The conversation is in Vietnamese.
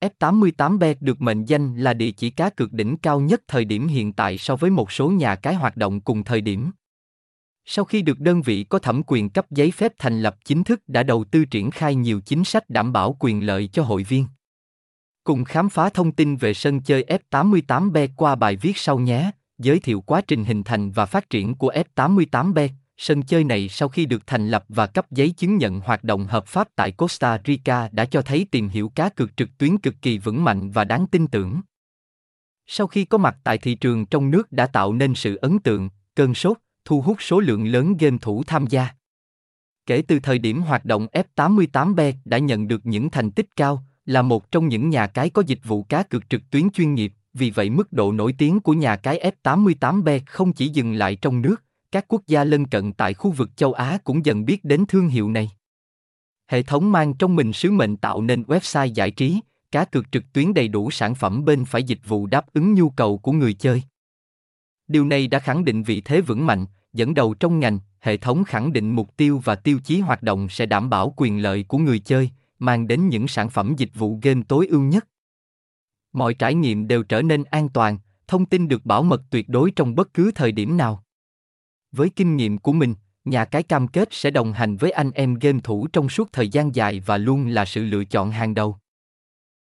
F88bet được mệnh danh là địa chỉ cá cược đỉnh cao nhất thời điểm hiện tại so với một số nhà cái hoạt động cùng thời điểm. Sau khi được đơn vị có thẩm quyền cấp giấy phép thành lập chính thức đã đầu tư triển khai nhiều chính sách đảm bảo quyền lợi cho hội viên. Cùng khám phá thông tin về sân chơi F88B qua bài viết sau nhé, giới thiệu quá trình hình thành và phát triển của F88B. Sân chơi này sau khi được thành lập và cấp giấy chứng nhận hoạt động hợp pháp tại Costa Rica đã cho thấy tìm hiểu cá cược trực tuyến cực kỳ vững mạnh và đáng tin tưởng. Sau khi có mặt tại thị trường trong nước đã tạo nên sự ấn tượng, cơn sốt, thu hút số lượng lớn game thủ tham gia. Kể từ thời điểm hoạt động F88B đã nhận được những thành tích cao, là một trong những nhà cái có dịch vụ cá cược trực tuyến chuyên nghiệp, vì vậy mức độ nổi tiếng của nhà cái F88B không chỉ dừng lại trong nước, các quốc gia lân cận tại khu vực châu Á cũng dần biết đến thương hiệu này. Hệ thống mang trong mình sứ mệnh tạo nên website giải trí, cá cược trực tuyến đầy đủ sản phẩm bên phải dịch vụ đáp ứng nhu cầu của người chơi. Điều này đã khẳng định vị thế vững mạnh, dẫn đầu trong ngành, hệ thống khẳng định mục tiêu và tiêu chí hoạt động sẽ đảm bảo quyền lợi của người chơi, mang đến những sản phẩm dịch vụ game tối ưu nhất. Mọi trải nghiệm đều trở nên an toàn, thông tin được bảo mật tuyệt đối trong bất cứ thời điểm nào. Với kinh nghiệm của mình, nhà cái cam kết sẽ đồng hành với anh em game thủ trong suốt thời gian dài và luôn là sự lựa chọn hàng đầu.